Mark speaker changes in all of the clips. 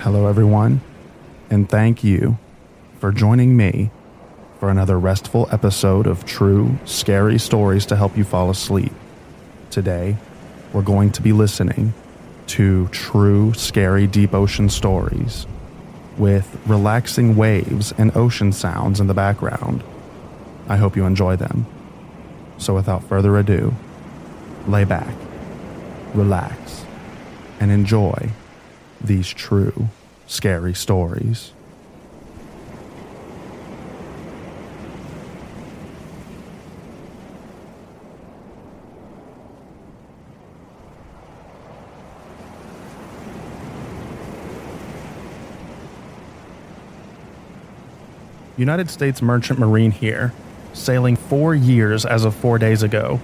Speaker 1: Hello, everyone, and thank you for joining me for another restful episode of True Scary Stories to help you fall asleep. Today, we're going to be listening to true, scary deep ocean stories with relaxing waves and ocean sounds in the background. I hope you enjoy them. So, without further ado, lay back, relax, and enjoy these true, scary stories. United States Merchant Marine here, sailing four years as of four days ago.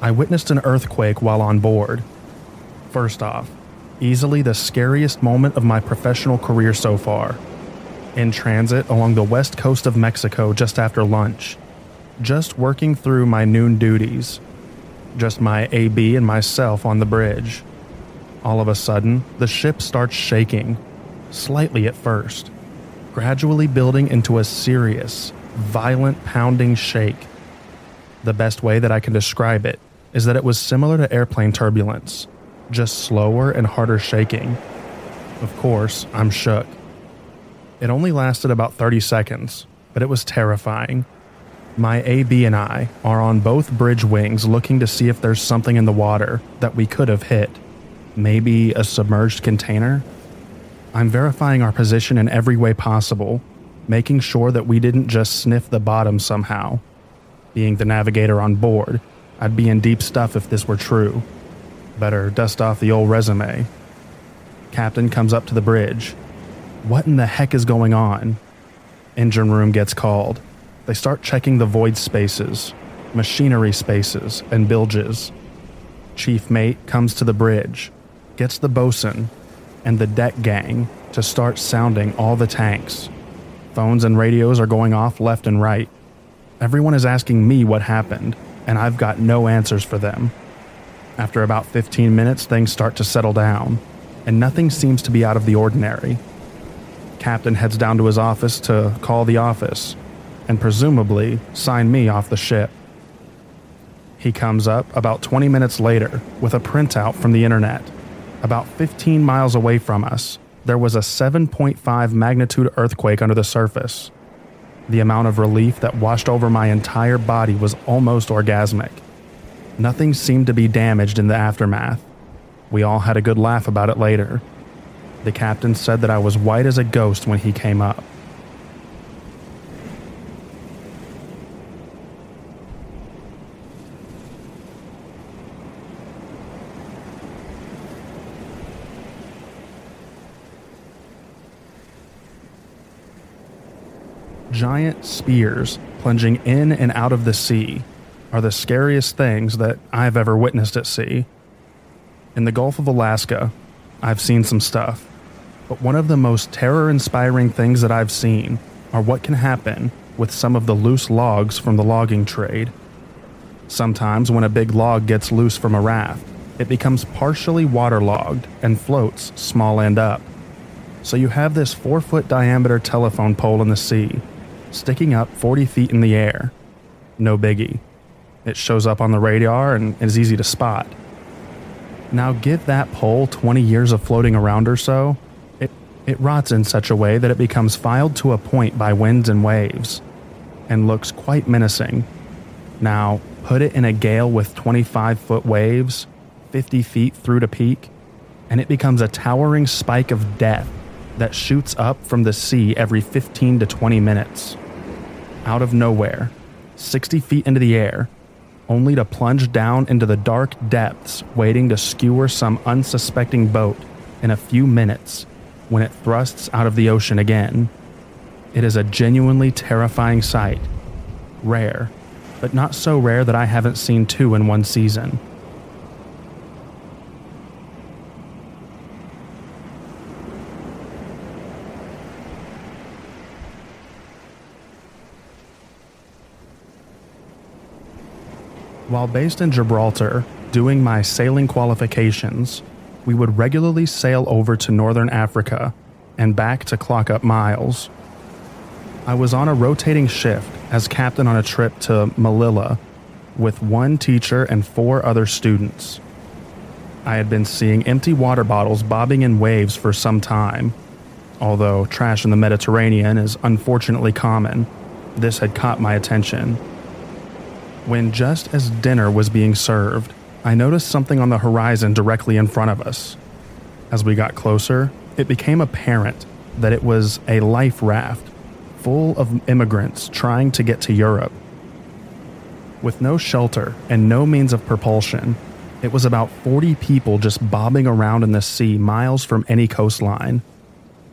Speaker 1: I witnessed an earthquake while on board. First off, easily the scariest moment of my professional career so far. In transit along the west coast of Mexico just after lunch, just working through my noon duties, just my AB and myself on the bridge. All of a sudden, the ship starts shaking, slightly at first, gradually building into a serious, violent pounding shake. The best way that I can describe it is that it was similar to airplane turbulence just slower and harder shaking. Of course, I'm shook. It only lasted about 30 seconds, but it was terrifying. My AB and I are on both bridge wings looking to see if there's something in the water that we could have hit. Maybe a submerged container? I'm verifying our position in every way possible, making sure that we didn't just sniff the bottom somehow. Being the navigator on board, I'd be in deep stuff if this were true. Better dust off the old resume. Captain comes up to the bridge. What in the heck is going on? Engine room gets called. They start checking the void spaces, machinery spaces, and bilges. Chief mate comes to the bridge, gets the bosun and the deck gang to start sounding all the tanks. Phones and radios are going off left and right. Everyone is asking me what happened, and I've got no answers for them. After about 15 minutes, things start to settle down, and nothing seems to be out of the ordinary. Captain heads down to his office to call the office and presumably sign me off the ship. He comes up about 20 minutes later with a printout from the internet. About 15 miles away from us, there was a 7.5 magnitude earthquake under the surface. The amount of relief that washed over my entire body was almost orgasmic. Nothing seemed to be damaged in the aftermath. We all had a good laugh about it later. The captain said that I was white as a ghost when he came up. Giant spears plunging in and out of the sea are the scariest things that I've ever witnessed at sea. In the Gulf of Alaska, I've seen some stuff, but one of the most terror inspiring things that I've seen are what can happen with some of the loose logs from the logging trade. Sometimes, when a big log gets loose from a raft, it becomes partially waterlogged and floats small end up. So you have this 4 foot diameter telephone pole in the sea, sticking up 40 feet in the air. No biggie. It shows up on the radar and is easy to spot. Now, give that pole 20 years of floating around or so, it, it rots in such a way that it becomes filed to a point by winds and waves and looks quite menacing. Now, put it in a gale with 25 foot waves, 50 feet through to peak, and it becomes a towering spike of death that shoots up from the sea every 15 to 20 minutes. Out of nowhere, 60 feet into the air, only to plunge down into the dark depths, waiting to skewer some unsuspecting boat in a few minutes when it thrusts out of the ocean again. It is a genuinely terrifying sight. Rare, but not so rare that I haven't seen two in one season. While based in Gibraltar, doing my sailing qualifications, we would regularly sail over to northern Africa and back to clock up miles. I was on a rotating shift as captain on a trip to Melilla with one teacher and four other students. I had been seeing empty water bottles bobbing in waves for some time. Although trash in the Mediterranean is unfortunately common, this had caught my attention. When just as dinner was being served, I noticed something on the horizon directly in front of us. As we got closer, it became apparent that it was a life raft full of immigrants trying to get to Europe. With no shelter and no means of propulsion, it was about 40 people just bobbing around in the sea miles from any coastline.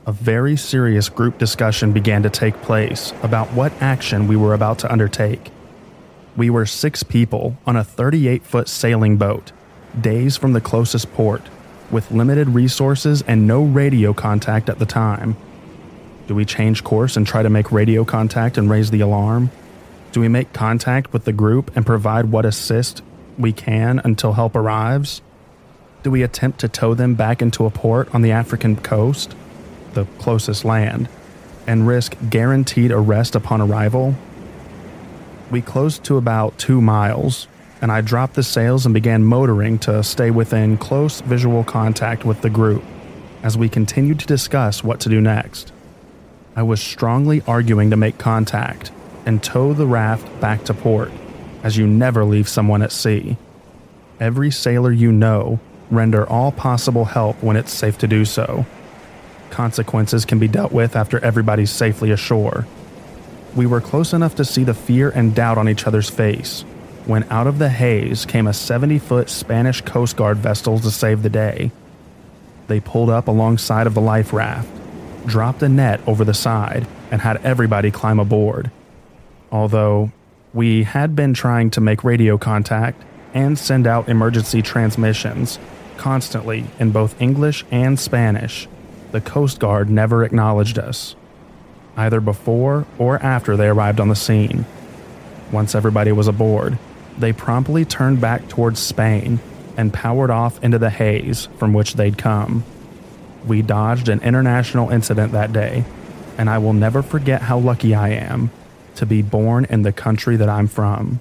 Speaker 1: A very serious group discussion began to take place about what action we were about to undertake. We were six people on a 38 foot sailing boat, days from the closest port, with limited resources and no radio contact at the time. Do we change course and try to make radio contact and raise the alarm? Do we make contact with the group and provide what assist we can until help arrives? Do we attempt to tow them back into a port on the African coast, the closest land, and risk guaranteed arrest upon arrival? We closed to about two miles, and I dropped the sails and began motoring to stay within close visual contact with the group as we continued to discuss what to do next. I was strongly arguing to make contact and tow the raft back to port, as you never leave someone at sea. Every sailor you know render all possible help when it's safe to do so. Consequences can be dealt with after everybody's safely ashore we were close enough to see the fear and doubt on each other's face when out of the haze came a 70 foot Spanish Coast Guard vessel to save the day. They pulled up alongside of the life raft, dropped a net over the side, and had everybody climb aboard. Although we had been trying to make radio contact and send out emergency transmissions constantly in both English and Spanish, the Coast Guard never acknowledged us either before or after they arrived on the scene. Once everybody was aboard, they promptly turned back towards Spain and powered off into the haze from which they'd come. We dodged an international incident that day, and I will never forget how lucky I am to be born in the country that I'm from.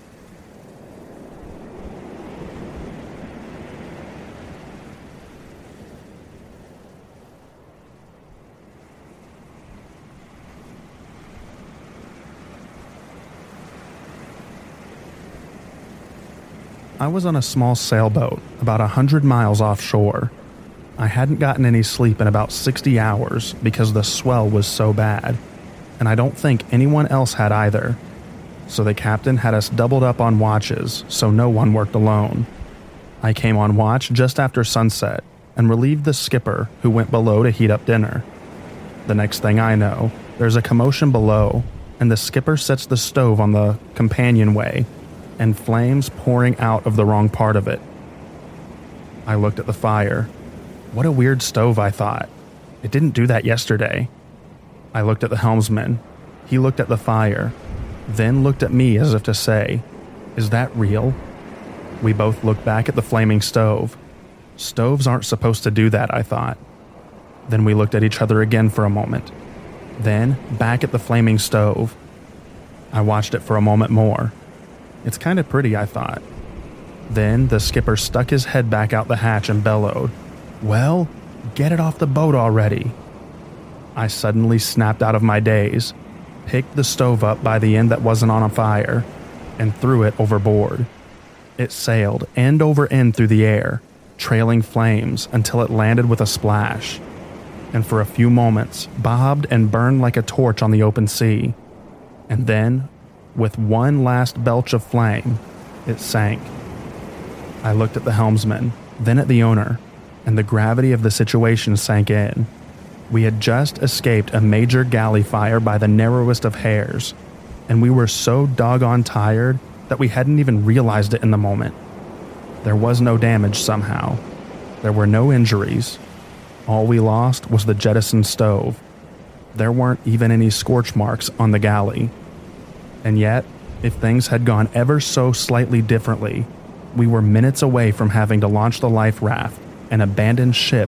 Speaker 1: I was on a small sailboat about a hundred miles offshore. I hadn't gotten any sleep in about 60 hours because the swell was so bad, and I don't think anyone else had either. So the captain had us doubled up on watches so no one worked alone. I came on watch just after sunset and relieved the skipper who went below to heat up dinner. The next thing I know, there's a commotion below, and the skipper sets the stove on the companionway and flames pouring out of the wrong part of it. I looked at the fire. What a weird stove, I thought. It didn't do that yesterday. I looked at the helmsman. He looked at the fire, then looked at me as if to say, Is that real? We both looked back at the flaming stove. Stoves aren't supposed to do that, I thought. Then we looked at each other again for a moment. Then back at the flaming stove. I watched it for a moment more. It's kind of pretty, I thought. Then the skipper stuck his head back out the hatch and bellowed, Well, get it off the boat already. I suddenly snapped out of my daze, picked the stove up by the end that wasn't on a fire, and threw it overboard. It sailed end over end through the air, trailing flames until it landed with a splash, and for a few moments bobbed and burned like a torch on the open sea. And then, with one last belch of flame, it sank. I looked at the helmsman, then at the owner, and the gravity of the situation sank in. We had just escaped a major galley fire by the narrowest of hairs, and we were so doggone tired that we hadn't even realized it in the moment. There was no damage somehow. There were no injuries. All we lost was the jettison stove. There weren't even any scorch marks on the galley. And yet, if things had gone ever so slightly differently, we were minutes away from having to launch the life raft and abandon ship.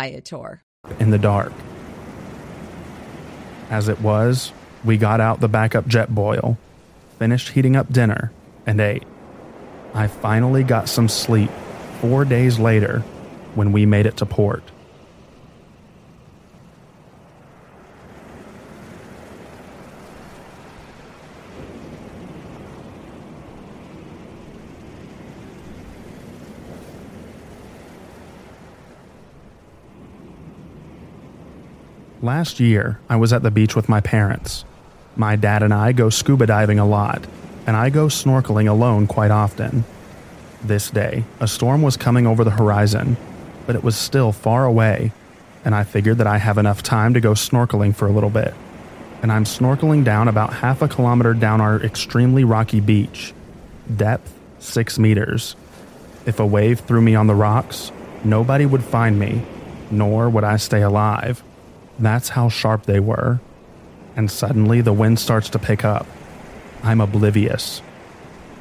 Speaker 2: Viator.
Speaker 1: in the dark. As it was, we got out the backup Jetboil, finished heating up dinner, and ate. I finally got some sleep four days later when we made it to port. Last year, I was at the beach with my parents. My dad and I go scuba diving a lot, and I go snorkeling alone quite often. This day, a storm was coming over the horizon, but it was still far away, and I figured that I have enough time to go snorkeling for a little bit. And I'm snorkeling down about half a kilometer down our extremely rocky beach. Depth, six meters. If a wave threw me on the rocks, nobody would find me, nor would I stay alive. That's how sharp they were. And suddenly the wind starts to pick up. I'm oblivious.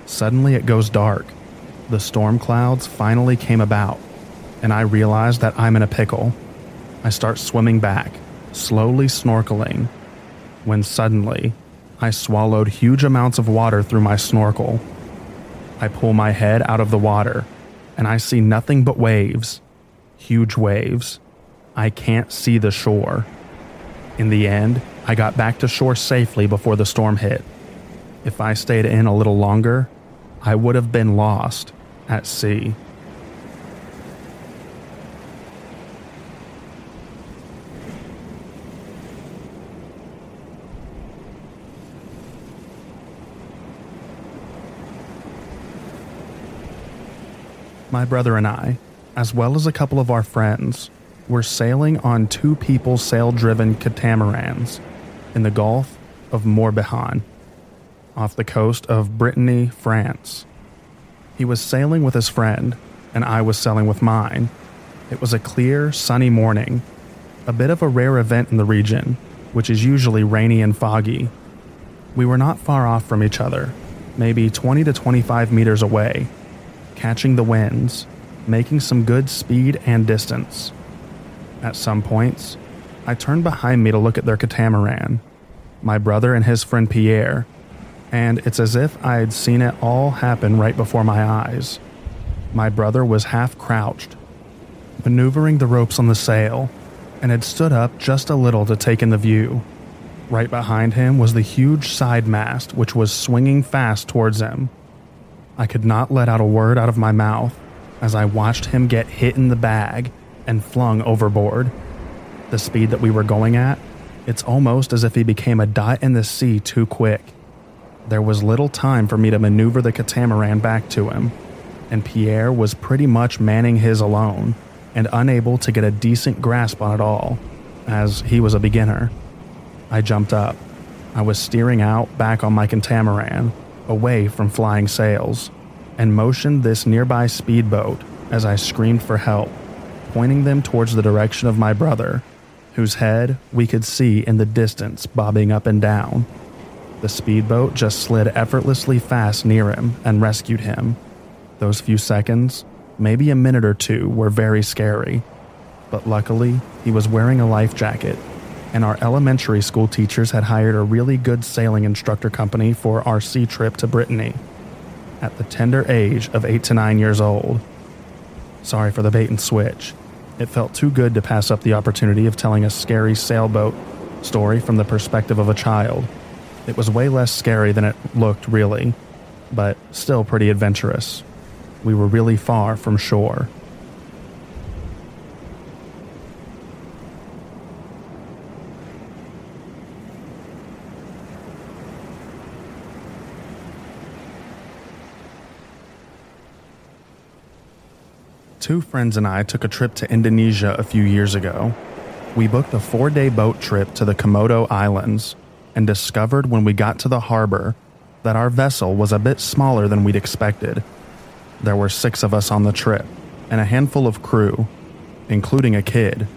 Speaker 1: Suddenly it goes dark. The storm clouds finally came about, and I realize that I'm in a pickle. I start swimming back, slowly snorkeling, when suddenly I swallowed huge amounts of water through my snorkel. I pull my head out of the water, and I see nothing but waves. Huge waves. I can't see the shore. In the end, I got back to shore safely before the storm hit. If I stayed in a little longer, I would have been lost at sea. My brother and I, as well as a couple of our friends, were sailing on two people sail driven catamarans in the Gulf of Morbihan, off the coast of Brittany, France. He was sailing with his friend, and I was sailing with mine. It was a clear, sunny morning, a bit of a rare event in the region, which is usually rainy and foggy. We were not far off from each other, maybe 20 to 25 meters away, catching the winds, making some good speed and distance. At some points, I turned behind me to look at their catamaran, my brother and his friend Pierre, and it's as if I had seen it all happen right before my eyes. My brother was half crouched, maneuvering the ropes on the sail, and had stood up just a little to take in the view. Right behind him was the huge side mast, which was swinging fast towards him. I could not let out a word out of my mouth as I watched him get hit in the bag and flung overboard. The speed that we were going at, it's almost as if he became a dot in the sea too quick. There was little time for me to maneuver the catamaran back to him, and Pierre was pretty much manning his alone and unable to get a decent grasp on it all, as he was a beginner. I jumped up. I was steering out back on my catamaran, away from flying sails, and motioned this nearby speedboat as I screamed for help, pointing them towards the direction of my brother, whose head we could see in the distance bobbing up and down. The speedboat just slid effortlessly fast near him and rescued him. Those few seconds, maybe a minute or two, were very scary. But luckily, he was wearing a life jacket, and our elementary school teachers had hired a really good sailing instructor company for our sea trip to Brittany at the tender age of 8 to 9 years old. Sorry for the bait and switch. It felt too good to pass up the opportunity of telling a scary sailboat story from the perspective of a child. It was way less scary than it looked, really, but still pretty adventurous. We were really far from shore. Two friends and I took a trip to Indonesia a few years ago. We booked a four day boat trip to the Komodo Islands and discovered when we got to the harbor that our vessel was a bit smaller than we'd expected. There were six of us on the trip and a handful of crew, including a kid,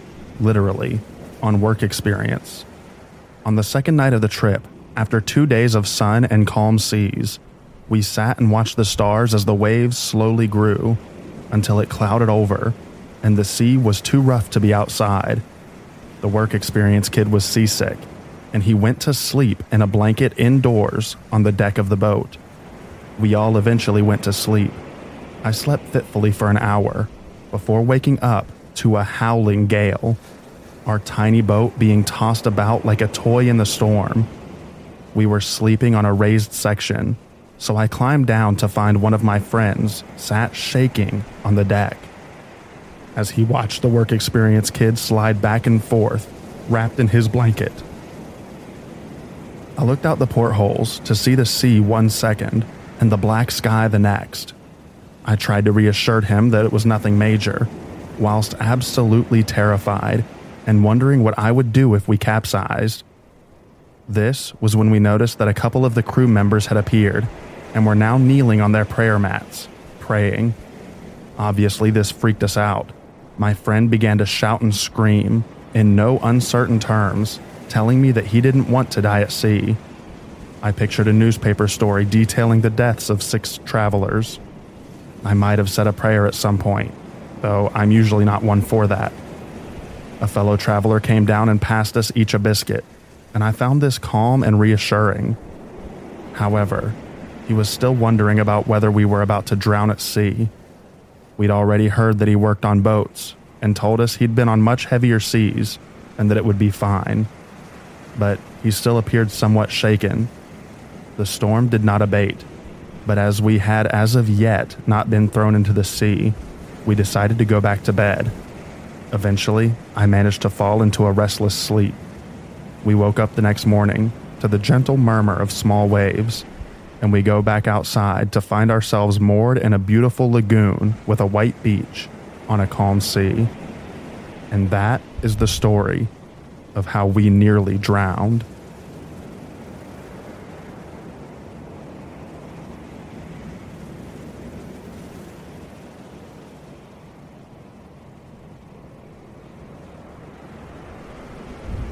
Speaker 1: literally, on work experience. On the second night of the trip, after two days of sun and calm seas, we sat and watched the stars as the waves slowly grew until it clouded over and the sea was too rough to be outside. The work experience kid was seasick and he went to sleep in a blanket indoors on the deck of the boat. We all eventually went to sleep. I slept fitfully for an hour before waking up to a howling gale, our tiny boat being tossed about like a toy in the storm. We were sleeping on a raised section so I climbed down to find one of my friends sat shaking on the deck. As he watched the work experience kid slide back and forth, wrapped in his blanket. I looked out the portholes to see the sea one second and the black sky the next. I tried to reassure him that it was nothing major, whilst absolutely terrified and wondering what I would do if we capsized. This was when we noticed that a couple of the crew members had appeared and were now kneeling on their prayer mats, praying. Obviously, this freaked us out. My friend began to shout and scream, in no uncertain terms, telling me that he didn't want to die at sea. I pictured a newspaper story detailing the deaths of six travelers. I might have said a prayer at some point, though I'm usually not one for that. A fellow traveler came down and passed us each a biscuit, and I found this calm and reassuring. However, he was still wondering about whether we were about to drown at sea. We'd already heard that he worked on boats and told us he'd been on much heavier seas and that it would be fine. But he still appeared somewhat shaken. The storm did not abate, but as we had as of yet not been thrown into the sea, we decided to go back to bed. Eventually, I managed to fall into a restless sleep. We woke up the next morning to the gentle murmur of small waves and we go back outside to find ourselves moored in a beautiful lagoon with a white beach on a calm sea. And that is the story of how we nearly drowned.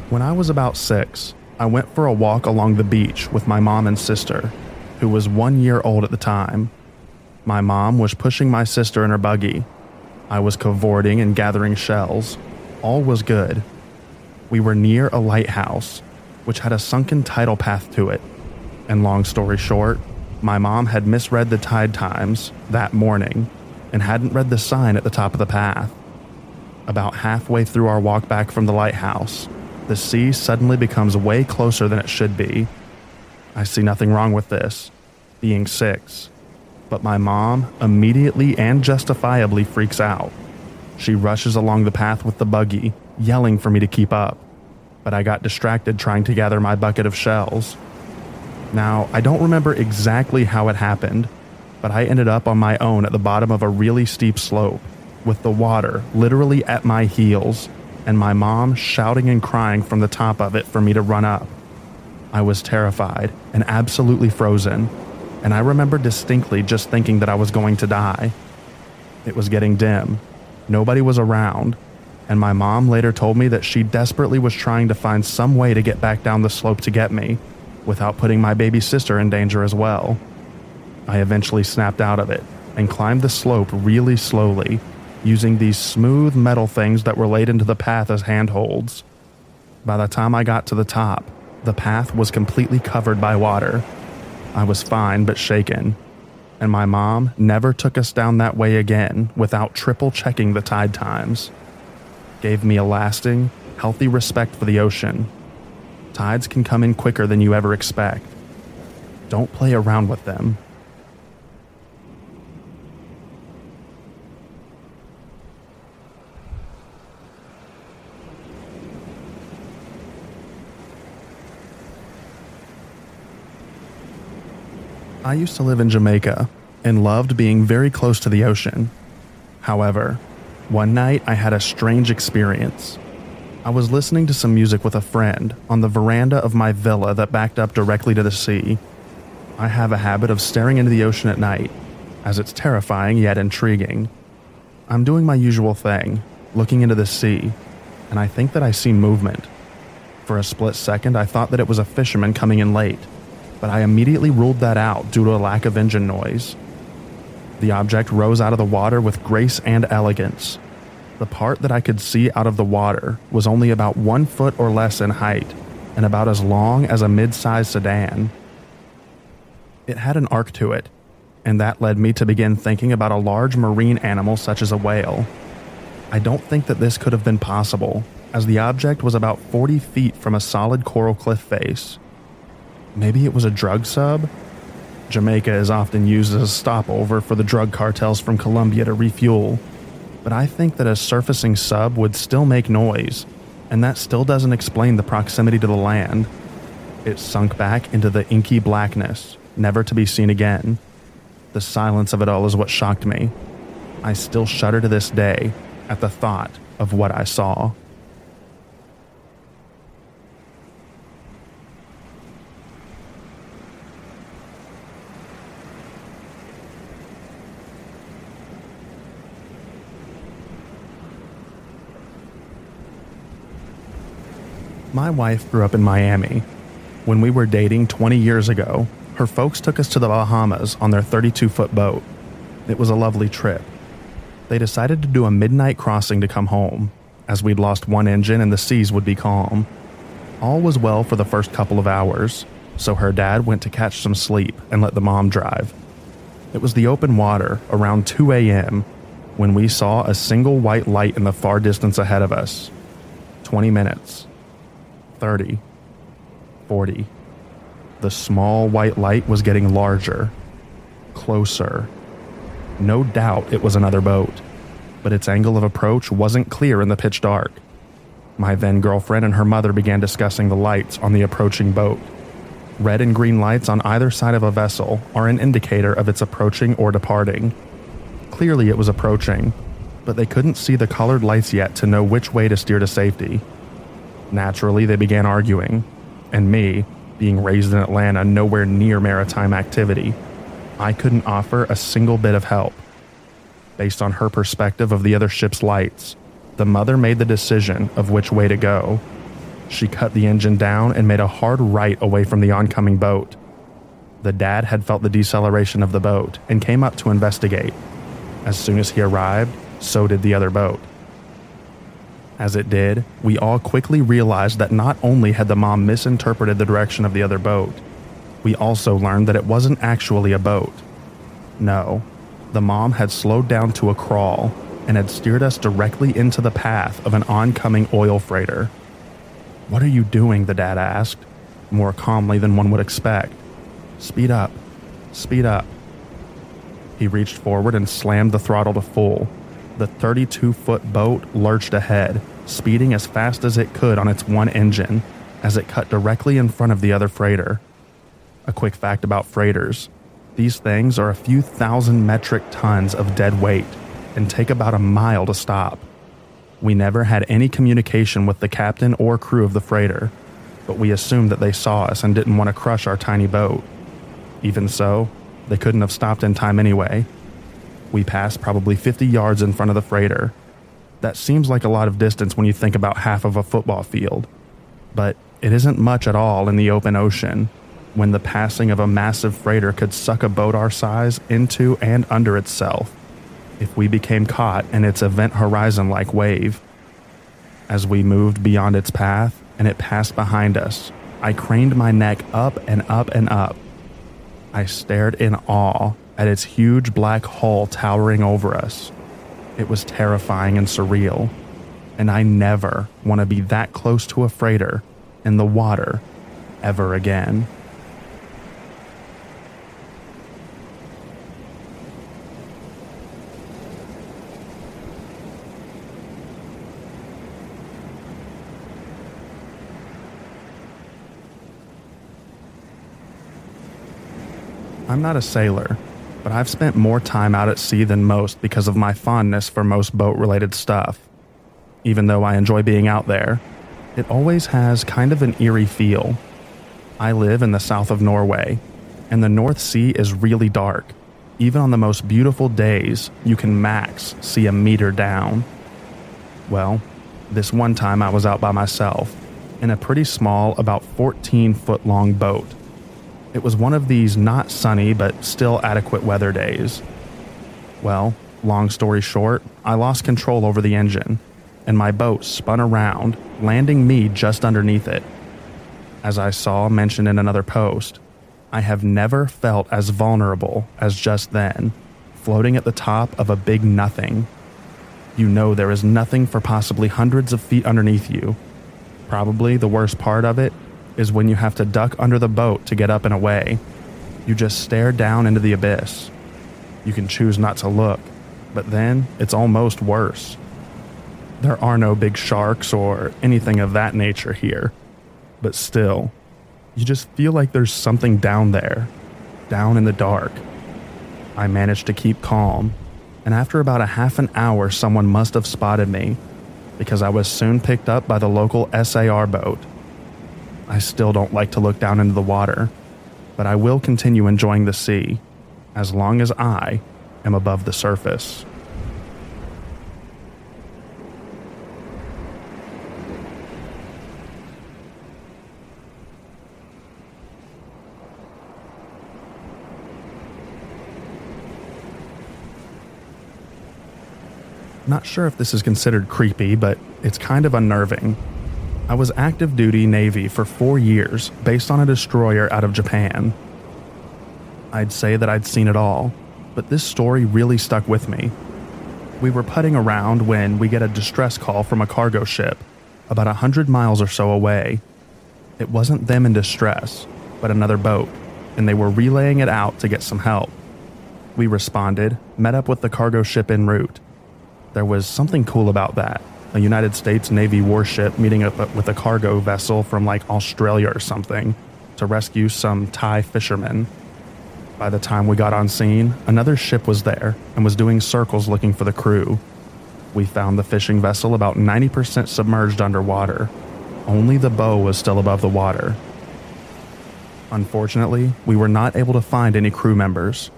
Speaker 1: When I was about six, I went for a walk along the beach with my mom and sister who was one year old at the time. My mom was pushing my sister in her buggy. I was cavorting and gathering shells. All was good. We were near a lighthouse, which had a sunken tidal path to it. And long story short, my mom had misread the tide times that morning and hadn't read the sign at the top of the path. About halfway through our walk back from the lighthouse, the sea suddenly becomes way closer than it should be I see nothing wrong with this, being six. But my mom immediately and justifiably freaks out. She rushes along the path with the buggy, yelling for me to keep up. But I got distracted trying to gather my bucket of shells. Now, I don't remember exactly how it happened, but I ended up on my own at the bottom of a really steep slope, with the water literally at my heels, and my mom shouting and crying from the top of it for me to run up. I was terrified and absolutely frozen. and I remember distinctly just thinking that I was going to die. It was getting dim, nobody was around, and my mom later told me that she desperately was trying to find some way to get back down the slope to get me without putting my baby sister in danger as well. I eventually snapped out of it and climbed the slope really slowly, using these smooth metal things that were laid into the path as handholds. By the time I got to the top, the path was completely covered by water. I was fine but shaken, and my mom never took us down that way again without triple checking the tide times. Gave me a lasting, healthy respect for the ocean. Tides can come in quicker than you ever expect. Don't play around with them. I used to live in Jamaica and loved being very close to the ocean. However, one night I had a strange experience. I was listening to some music with a friend on the veranda of my villa that backed up directly to the sea. I have a habit of staring into the ocean at night, as it's terrifying yet intriguing. I'm doing my usual thing, looking into the sea, and I think that I see movement. For a split second, I thought that it was a fisherman coming in late but I immediately ruled that out due to a lack of engine noise. The object rose out of the water with grace and elegance. The part that I could see out of the water was only about one foot or less in height and about as long as a mid sized sedan. It had an arc to it, and that led me to begin thinking about a large marine animal such as a whale. I don't think that this could have been possible, as the object was about 40 feet from a solid coral cliff face Maybe it was a drug sub? Jamaica is often used as a stopover for the drug cartels from Colombia to refuel, but I think that a surfacing sub would still make noise, and that still doesn't explain the proximity to the land. It sunk back into the inky blackness, never to be seen again. The silence of it all is what shocked me. I still shudder to this day at the thought of what I saw. My wife grew up in Miami. When we were dating 20 years ago, her folks took us to the Bahamas on their 32 foot boat. It was a lovely trip. They decided to do a midnight crossing to come home, as we'd lost one engine and the seas would be calm. All was well for the first couple of hours, so her dad went to catch some sleep and let the mom drive. It was the open water around 2 a.m. when we saw a single white light in the far distance ahead of us. 20 minutes, 30, 40. The small white light was getting larger, closer. No doubt it was another boat, but its angle of approach wasn't clear in the pitch dark. My then girlfriend and her mother began discussing the lights on the approaching boat. Red and green lights on either side of a vessel are an indicator of its approaching or departing. Clearly, it was approaching, but they couldn't see the colored lights yet to know which way to steer to safety. Naturally, they began arguing, and me, being raised in Atlanta nowhere near maritime activity, I couldn't offer a single bit of help. Based on her perspective of the other ship's lights, the mother made the decision of which way to go. She cut the engine down and made a hard right away from the oncoming boat. The dad had felt the deceleration of the boat and came up to investigate. As soon as he arrived, so did the other boat. As it did, we all quickly realized that not only had the mom misinterpreted the direction of the other boat, we also learned that it wasn't actually a boat. No, the mom had slowed down to a crawl and had steered us directly into the path of an oncoming oil freighter. What are you doing? the dad asked, more calmly than one would expect. Speed up, speed up. He reached forward and slammed the throttle to full, the 32 foot boat lurched ahead, speeding as fast as it could on its one engine as it cut directly in front of the other freighter. A quick fact about freighters these things are a few thousand metric tons of dead weight and take about a mile to stop. We never had any communication with the captain or crew of the freighter, but we assumed that they saw us and didn't want to crush our tiny boat. Even so, They couldn't have stopped in time anyway. We passed probably 50 yards in front of the freighter. That seems like a lot of distance when you think about half of a football field. But it isn't much at all in the open ocean when the passing of a massive freighter could suck a boat our size into and under itself if we became caught in its event horizon like wave. As we moved beyond its path and it passed behind us, I craned my neck up and up and up. I stared in awe at its huge black hull towering over us. It was terrifying and surreal, and I never want to be that close to a freighter in the water ever again. I'm not a sailor, but I've spent more time out at sea than most because of my fondness for most boat related stuff. Even though I enjoy being out there, it always has kind of an eerie feel. I live in the south of Norway, and the North Sea is really dark. Even on the most beautiful days, you can max see a meter down. Well, this one time I was out by myself in a pretty small, about 14 foot long boat it was one of these not sunny but still adequate weather days. Well, long story short, I lost control over the engine, and my boat spun around, landing me just underneath it. As I saw mentioned in another post, I have never felt as vulnerable as just then, floating at the top of a big nothing. You know there is nothing for possibly hundreds of feet underneath you. Probably the worst part of it is when you have to duck under the boat to get up and away. You just stare down into the abyss. You can choose not to look, but then it's almost worse. There are no big sharks or anything of that nature here, but still, you just feel like there's something down there, down in the dark. I managed to keep calm, and after about a half an hour, someone must have spotted me because I was soon picked up by the local SAR boat I still don't like to look down into the water, but I will continue enjoying the sea as long as I am above the surface. Not sure if this is considered creepy, but it's kind of unnerving I was active duty Navy for four years based on a destroyer out of Japan. I'd say that I'd seen it all, but this story really stuck with me. We were putting around when we get a distress call from a cargo ship about a hundred miles or so away. It wasn't them in distress, but another boat, and they were relaying it out to get some help. We responded, met up with the cargo ship en route. There was something cool about that a United States Navy warship meeting up with a cargo vessel from like Australia or something to rescue some Thai fishermen. By the time we got on scene, another ship was there and was doing circles looking for the crew. We found the fishing vessel about 90% submerged underwater. Only the bow was still above the water. Unfortunately, we were not able to find any crew members.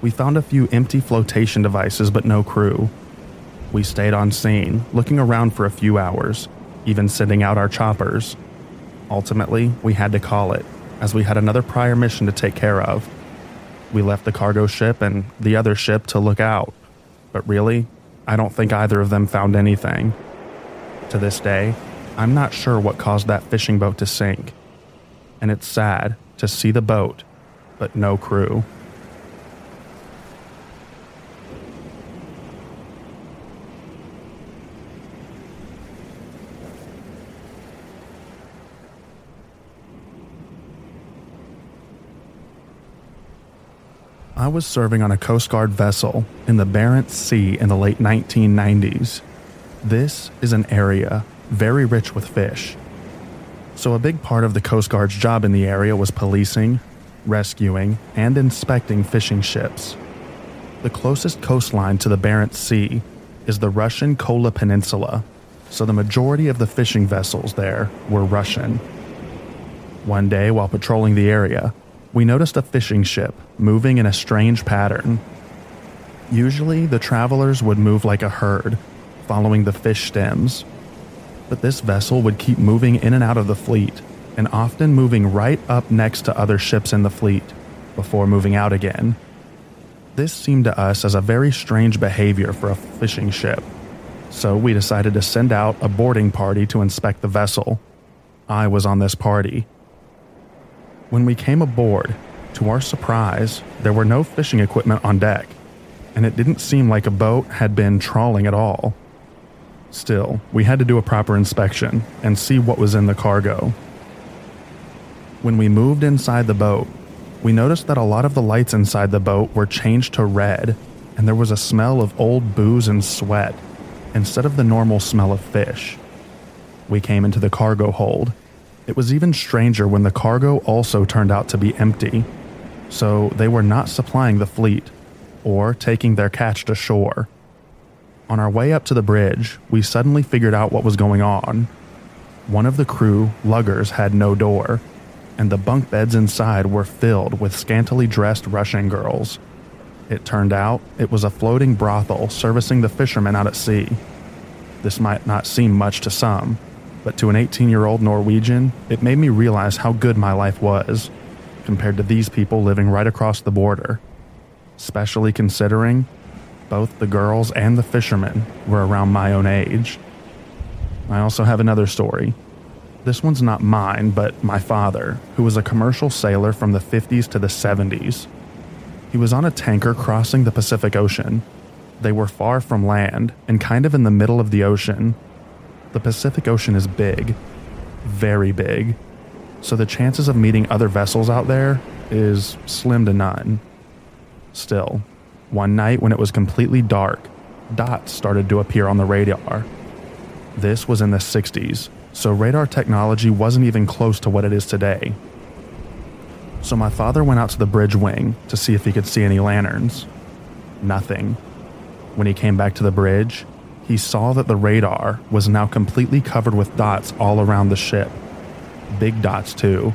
Speaker 1: We found a few empty flotation devices, but no crew. We stayed on scene, looking around for a few hours, even sending out our choppers. Ultimately, we had to call it, as we had another prior mission to take care of. We left the cargo ship and the other ship to look out, but really, I don't think either of them found anything. To this day, I'm not sure what caused that fishing boat to sink, and it's sad to see the boat, but no crew. I was serving on a Coast Guard vessel in the Barents Sea in the late 1990s. This is an area very rich with fish. So, a big part of the Coast Guard's job in the area was policing, rescuing, and inspecting fishing ships. The closest coastline to the Barents Sea is the Russian Kola Peninsula, so the majority of the fishing vessels there were Russian. One day, while patrolling the area, we noticed a fishing ship moving in a strange pattern. Usually, the trawlers would move like a herd, following the fish stems. But this vessel would keep moving in and out of the fleet, and often moving right up next to other ships in the fleet before moving out again. This seemed to us as a very strange behavior for a fishing ship, so we decided to send out a boarding party to inspect the vessel. I was on this party. When we came aboard, to our surprise, there were no fishing equipment on deck, and it didn't seem like a boat had been trawling at all. Still, we had to do a proper inspection and see what was in the cargo. When we moved inside the boat, we noticed that a lot of the lights inside the boat were changed to red, and there was a smell of old booze and sweat instead of the normal smell of fish. We came into the cargo hold. It was even stranger when the cargo also turned out to be empty, so they were not supplying the fleet or taking their catch to shore. On our way up to the bridge, we suddenly figured out what was going on. One of the crew, luggers, had no door, and the bunk beds inside were filled with scantily dressed Russian girls. It turned out it was a floating brothel servicing the fishermen out at sea. This might not seem much to some, but to an 18 year old Norwegian, it made me realize how good my life was compared to these people living right across the border. Especially considering both the girls and the fishermen were around my own age. I also have another story. This one's not mine, but my father, who was a commercial sailor from the 50s to the 70s. He was on a tanker crossing the Pacific Ocean. They were far from land and kind of in the middle of the ocean. The Pacific Ocean is big, very big, so the chances of meeting other vessels out there is slim to none. Still, one night when it was completely dark, dots started to appear on the radar. This was in the 60s, so radar technology wasn't even close to what it is today. So my father went out to the bridge wing to see if he could see any lanterns. Nothing. When he came back to the bridge, he saw that the radar was now completely covered with dots all around the ship. Big dots, too,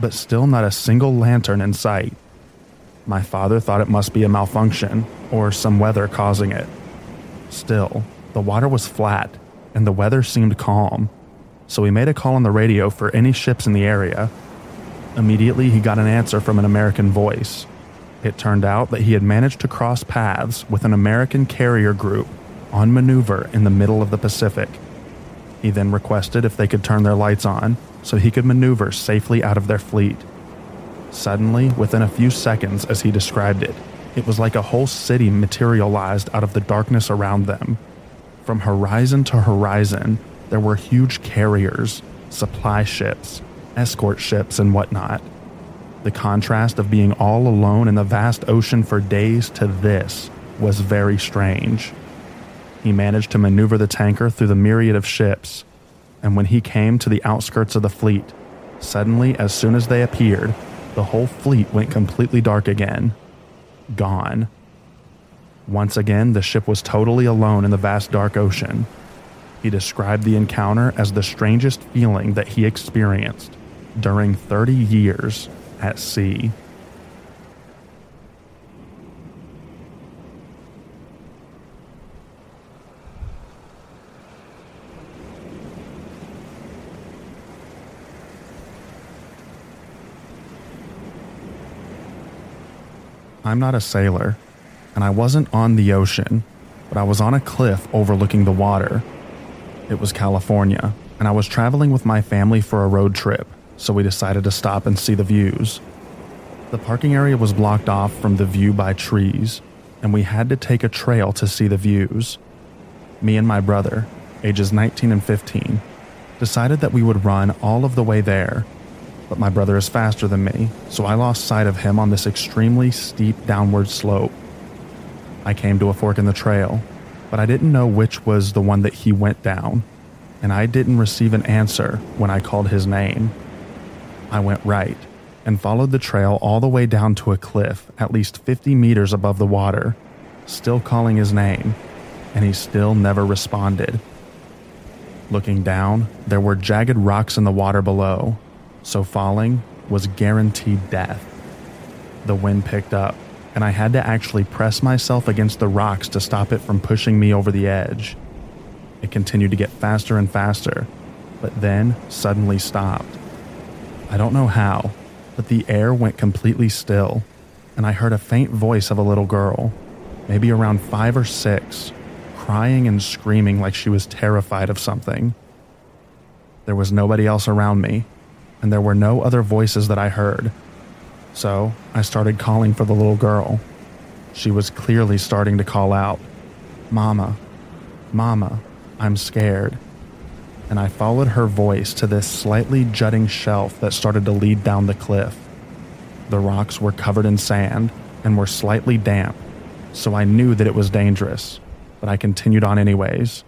Speaker 1: but still not a single lantern in sight. My father thought it must be a malfunction or some weather causing it. Still, the water was flat and the weather seemed calm, so he made a call on the radio for any ships in the area. Immediately, he got an answer from an American voice. It turned out that he had managed to cross paths with an American carrier group on maneuver in the middle of the Pacific. He then requested if they could turn their lights on so he could maneuver safely out of their fleet. Suddenly, within a few seconds, as he described it, it was like a whole city materialized out of the darkness around them. From horizon to horizon, there were huge carriers, supply ships, escort ships, and whatnot. The contrast of being all alone in the vast ocean for days to this was very strange. He managed to maneuver the tanker through the myriad of ships, and when he came to the outskirts of the fleet, suddenly, as soon as they appeared, the whole fleet went completely dark again. Gone. Once again, the ship was totally alone in the vast dark ocean. He described the encounter as the strangest feeling that he experienced during 30 years at sea. I'm not a sailor, and I wasn't on the ocean, but I was on a cliff overlooking the water. It was California, and I was traveling with my family for a road trip, so we decided to stop and see the views. The parking area was blocked off from the view by trees, and we had to take a trail to see the views. Me and my brother, ages 19 and 15, decided that we would run all of the way there but my brother is faster than me, so I lost sight of him on this extremely steep downward slope. I came to a fork in the trail, but I didn't know which was the one that he went down, and I didn't receive an answer when I called his name. I went right and followed the trail all the way down to a cliff at least 50 meters above the water, still calling his name, and he still never responded. Looking down, there were jagged rocks in the water below, so falling was guaranteed death. The wind picked up, and I had to actually press myself against the rocks to stop it from pushing me over the edge. It continued to get faster and faster, but then suddenly stopped. I don't know how, but the air went completely still, and I heard a faint voice of a little girl, maybe around five or six, crying and screaming like she was terrified of something. There was nobody else around me, and there were no other voices that I heard. So I started calling for the little girl. She was clearly starting to call out, Mama, Mama, I'm scared. And I followed her voice to this slightly jutting shelf that started to lead down the cliff. The rocks were covered in sand and were slightly damp, so I knew that it was dangerous, but I continued on anyways.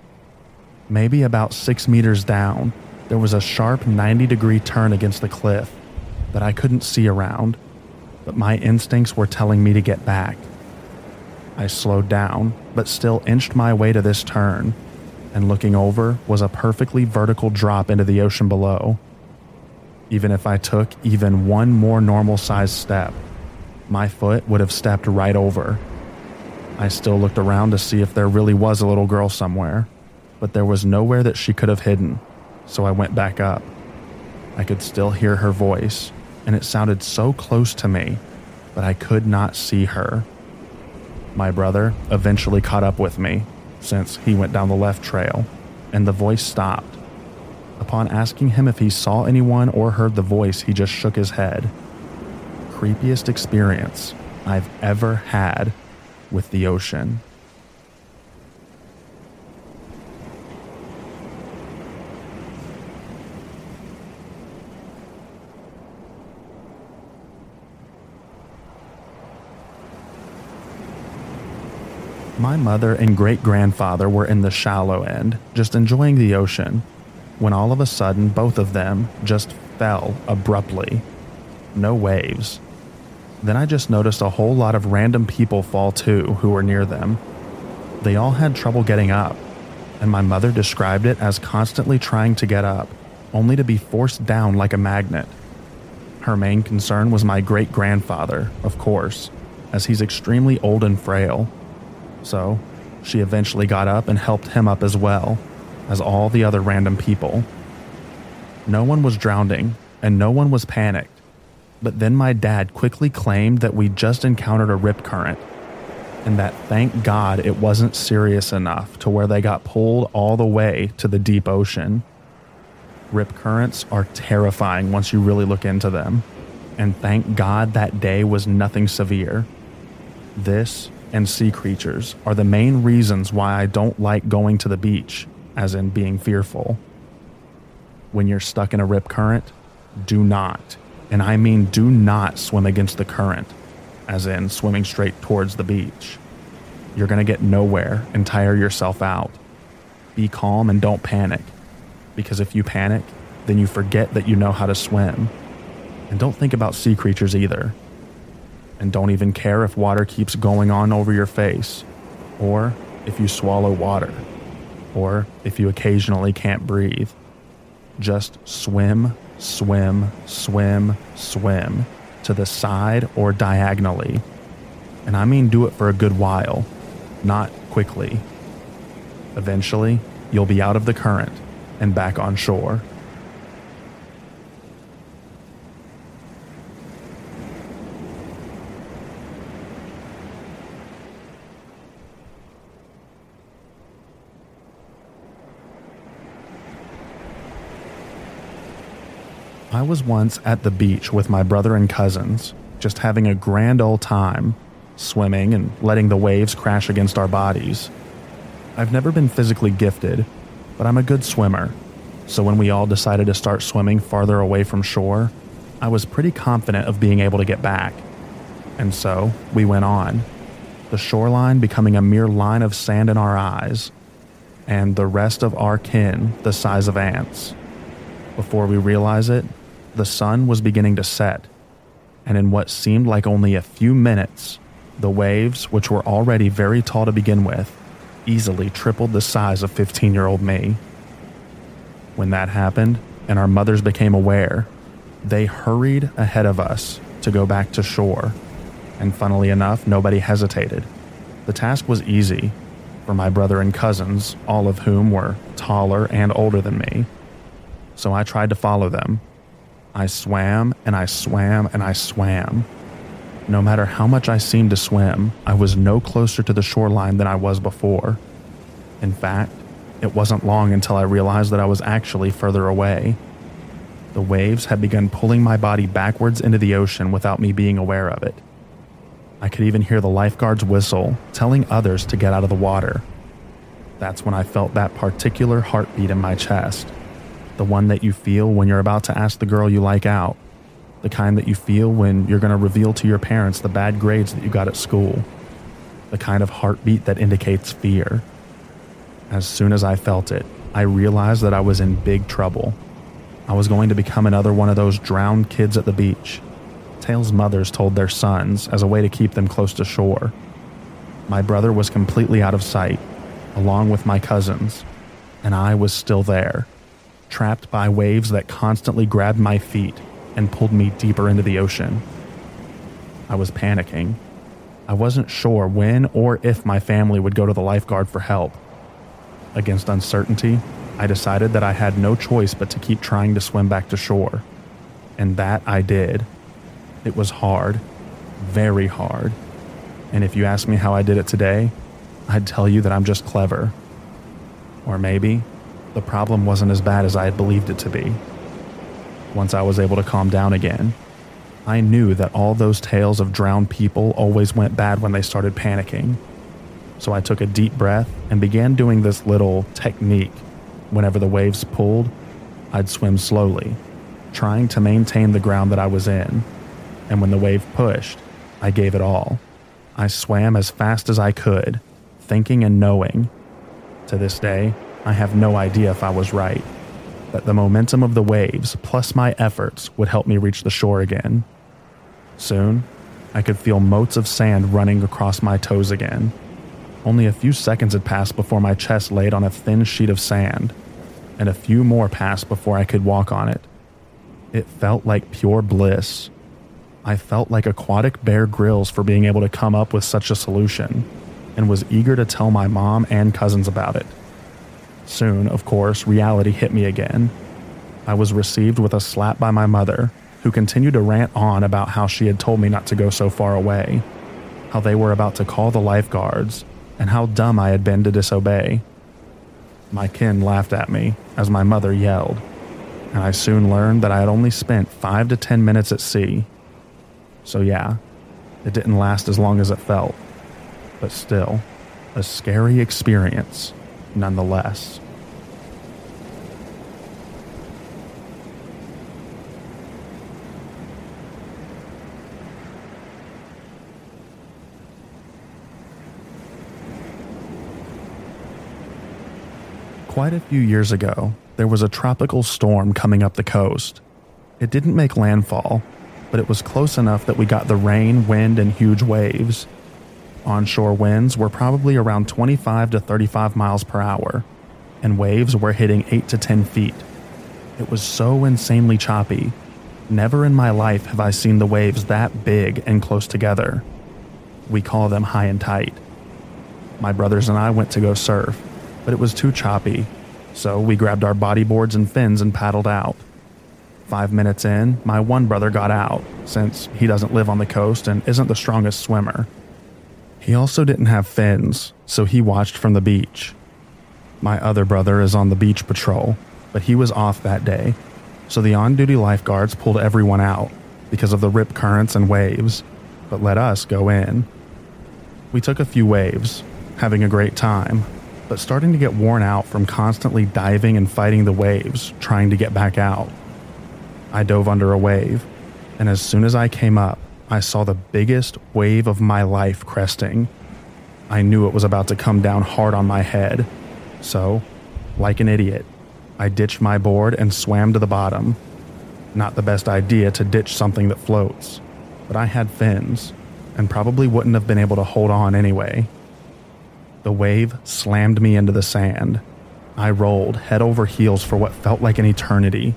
Speaker 1: Maybe about six meters down, there was a sharp 90 degree turn against the cliff that I couldn't see around, but my instincts were telling me to get back. I slowed down, but still inched my way to this turn, and looking over was a perfectly vertical drop into the ocean below. Even if I took even one more normal sized step, my foot would have stepped right over. I still looked around to see if there really was a little girl somewhere, but there was nowhere that she could have hidden so I went back up. I could still hear her voice, and it sounded so close to me, but I could not see her. My brother eventually caught up with me, since he went down the left trail, and the voice stopped. Upon asking him if he saw anyone or heard the voice, he just shook his head. Creepiest experience I've ever had with the ocean. My mother and great grandfather were in the shallow end, just enjoying the ocean, when all of a sudden both of them just fell abruptly. No waves. Then I just noticed a whole lot of random people fall too who were near them. They all had trouble getting up, and my mother described it as constantly trying to get up, only to be forced down like a magnet. Her main concern was my great grandfather, of course, as he's extremely old and frail so she eventually got up and helped him up as well as all the other random people. No one was drowning and no one was panicked. But then my dad quickly claimed that we just encountered a rip current and that thank God it wasn't serious enough to where they got pulled all the way to the deep ocean. Rip currents are terrifying once you really look into them, and thank God that day was nothing severe. This and sea creatures are the main reasons why I don't like going to the beach, as in being fearful. When you're stuck in a rip current, do not, and I mean do not swim against the current, as in swimming straight towards the beach. You're going to get nowhere and tire yourself out. Be calm and don't panic, because if you panic, then you forget that you know how to swim. And don't think about sea creatures either and don't even care if water keeps going on over your face, or if you swallow water, or if you occasionally can't breathe. Just swim, swim, swim, swim to the side or diagonally. And I mean do it for a good while, not quickly. Eventually, you'll be out of the current and back on shore. I was once at the beach with my brother and cousins, just having a grand old time, swimming and letting the waves crash against our bodies. I've never been physically gifted, but I'm a good swimmer, so when we all decided to start swimming farther away from shore, I was pretty confident of being able to get back. And so we went on, the shoreline becoming a mere line of sand in our eyes, and the rest of our kin the size of ants. Before we realize it, the sun was beginning to set, and in what seemed like only a few minutes, the waves, which were already very tall to begin with, easily tripled the size of 15 year old me. When that happened, and our mothers became aware, they hurried ahead of us to go back to shore, and funnily enough, nobody hesitated. The task was easy for my brother and cousins, all of whom were taller and older than me. So I tried to follow them. I swam and I swam and I swam. No matter how much I seemed to swim, I was no closer to the shoreline than I was before. In fact, it wasn't long until I realized that I was actually further away. The waves had begun pulling my body backwards into the ocean without me being aware of it. I could even hear the lifeguard's whistle telling others to get out of the water. That's when I felt that particular heartbeat in my chest. The one that you feel when you're about to ask the girl you like out. The kind that you feel when you're going to reveal to your parents the bad grades that you got at school. The kind of heartbeat that indicates fear. As soon as I felt it, I realized that I was in big trouble. I was going to become another one of those drowned kids at the beach tales mothers told their sons as a way to keep them close to shore. My brother was completely out of sight, along with my cousins, and I was still there, trapped by waves that constantly grabbed my feet and pulled me deeper into the ocean. I was panicking. I wasn't sure when or if my family would go to the lifeguard for help. Against uncertainty, I decided that I had no choice but to keep trying to swim back to shore. And that I did. It was hard, very hard. And if you ask me how I did it today, I'd tell you that I'm just clever. Or maybe the problem wasn't as bad as I had believed it to be. Once I was able to calm down again, I knew that all those tales of drowned people always went bad when they started panicking. So I took a deep breath and began doing this little technique. Whenever the waves pulled, I'd swim slowly, trying to maintain the ground that I was in and when the wave pushed, I gave it all. I swam as fast as I could, thinking and knowing. To this day, I have no idea if I was right, that the momentum of the waves plus my efforts would help me reach the shore again. Soon, I could feel motes of sand running across my toes again. Only a few seconds had passed before my chest laid on a thin sheet of sand, and a few more passed before I could walk on it. It felt like pure bliss, I felt like aquatic Bear Grylls for being able to come up with such a solution, and was eager to tell my mom and cousins about it. Soon, of course, reality hit me again. I was received with a slap by my mother, who continued to rant on about how she had told me not to go so far away, how they were about to call the lifeguards, and how dumb I had been to disobey. My kin laughed at me as my mother yelled, and I soon learned that I had only spent five to ten minutes at sea so, yeah, it didn't last as long as it felt, but still, a scary experience nonetheless. Quite a few years ago, there was a tropical storm coming up the coast. It didn't make landfall, but it was close enough that we got the rain, wind, and huge waves. Onshore winds were probably around 25 to 35 miles per hour, and waves were hitting 8 to 10 feet. It was so insanely choppy. Never in my life have I seen the waves that big and close together. We call them high and tight. My brothers and I went to go surf, but it was too choppy, so we grabbed our bodyboards and fins and paddled out. Five minutes in, my one brother got out, since he doesn't live on the coast and isn't the strongest swimmer. He also didn't have fins, so he watched from the beach. My other brother is on the beach patrol, but he was off that day, so the on duty lifeguards pulled everyone out because of the rip currents and waves, but let us go in. We took a few waves, having a great time, but starting to get worn out from constantly diving and fighting the waves, trying to get back out. I dove under a wave, and as soon as I came up, I saw the biggest wave of my life cresting. I knew it was about to come down hard on my head, so, like an idiot, I ditched my board and swam to the bottom. Not the best idea to ditch something that floats, but I had fins, and probably wouldn't have been able to hold on anyway. The wave slammed me into the sand. I rolled head over heels for what felt like an eternity.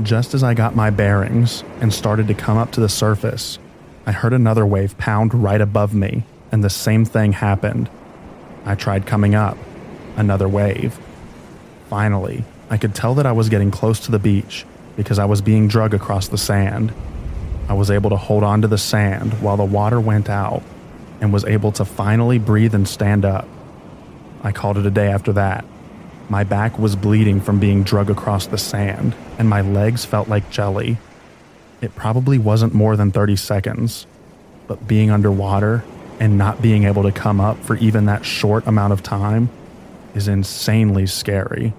Speaker 1: Just as I got my bearings and started to come up to the surface, I heard another wave pound right above me, and the same thing happened. I tried coming up, another wave. Finally, I could tell that I was getting close to the beach because I was being dragged across the sand. I was able to hold on to the sand while the water went out and was able to finally breathe and stand up. I called it a day after that. My back was bleeding from being dragged across the sand, and my legs felt like jelly. It probably wasn't more than 30 seconds, but being underwater and not being able to come up for even that short amount of time is insanely scary.